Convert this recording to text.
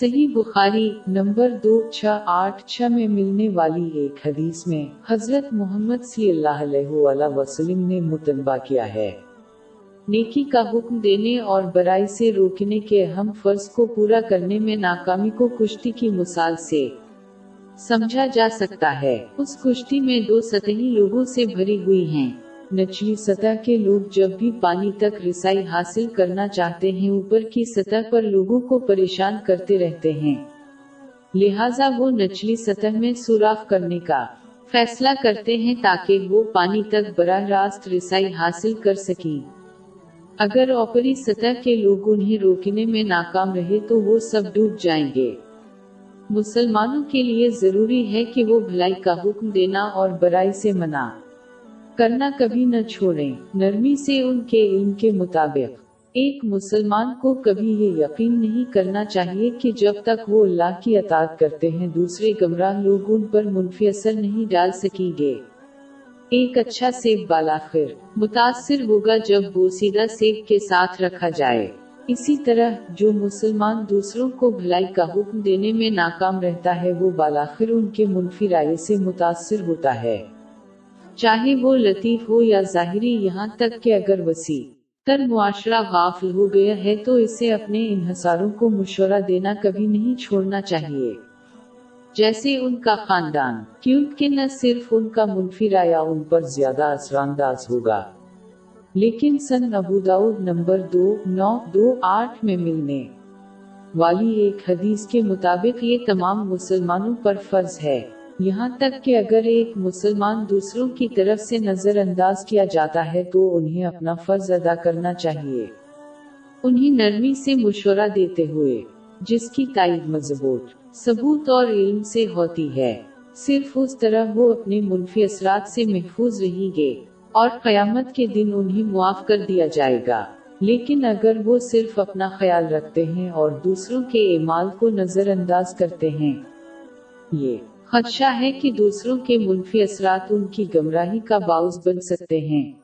صحیح بخاری نمبر دو چھ آٹھ چھ میں ملنے والی ایک حدیث میں حضرت محمد صلی اللہ علیہ وآلہ وسلم نے متنبہ کیا ہے۔ نیکی کا حکم دینے اور برائی سے روکنے کے اہم فرض کو پورا کرنے میں ناکامی کو کشتی کی مثال سے سمجھا جا سکتا ہے۔ اس کشتی میں دو سطحی لوگوں سے بھری ہوئی ہیں۔ نچلی سطح کے لوگ جب بھی پانی تک رسائی حاصل کرنا چاہتے ہیں، اوپر کی سطح پر لوگوں کو پریشان کرتے رہتے ہیں۔ لہٰذا وہ نچلی سطح میں سوراخ کرنے کا فیصلہ کرتے ہیں تاکہ وہ پانی تک براہ راست رسائی حاصل کر سکیں۔ اگر اوپری سطح کے لوگ انہیں روکنے میں ناکام رہے تو وہ سب ڈوب جائیں گے۔ مسلمانوں کے لیے ضروری ہے کہ وہ بھلائی کا حکم دینا اور برائی سے منع۔ کرنا کبھی نہ چھوڑیں۔ نرمی سے ان کے علم کے مطابق۔ ایک مسلمان کو کبھی یہ یقین نہیں کرنا چاہیے کہ جب تک وہ اللہ کی اطاعت کرتے ہیں، دوسرے گمراہ لوگ ان پر منفی اثر نہیں ڈال سکیں گے۔ ایک اچھا سیب بالاخر متاثر ہوگا جب بوسیدہ سیب کے ساتھ رکھا جائے۔ اسی طرح جو مسلمان دوسروں کو بھلائی کا حکم دینے میں ناکام رہتا ہے، وہ بالاخر ان کے منفی رائے سے متاثر ہوتا ہے۔ چاہے وہ لطیف ہو یا ظاہری، یہاں تک کہ اگر وسیع تر معاشرہ غافل ہو گیا ہے تو اسے اپنے انحصاروں کو مشورہ دینا کبھی نہیں چھوڑنا چاہیے۔ جیسے ان کا خاندان، کیونکہ نہ صرف ان کا منفی رایا ان پر زیادہ اثر انداز ہوگا۔ لیکن سن ابوداؤد نمبر دو، نو، دو، آٹھ میں ملنے والی ایک حدیث کے مطابق یہ تمام مسلمانوں پر فرض ہے۔ یہاں تک کہ اگر ایک مسلمان دوسروں کی طرف سے نظر انداز کیا جاتا ہے تو انہیں اپنا فرض ادا کرنا چاہیے۔ انہیں نرمی سے مشورہ دیتے ہوئے، جس کی تائید مضبوط، ثبوت اور علم سے ہوتی ہے۔ صرف اس طرح وہ اپنے منفی اثرات سے محفوظ رہیں گے اور قیامت کے دن انہیں معاف کر دیا جائے گا۔ لیکن اگر وہ صرف اپنا خیال رکھتے ہیں اور دوسروں کے اعمال کو نظر انداز کرتے ہیں، یہ خدشہ ہے کہ دوسروں کے منفی اثرات ان کی گمراہی کا باعث بن سکتے ہیں۔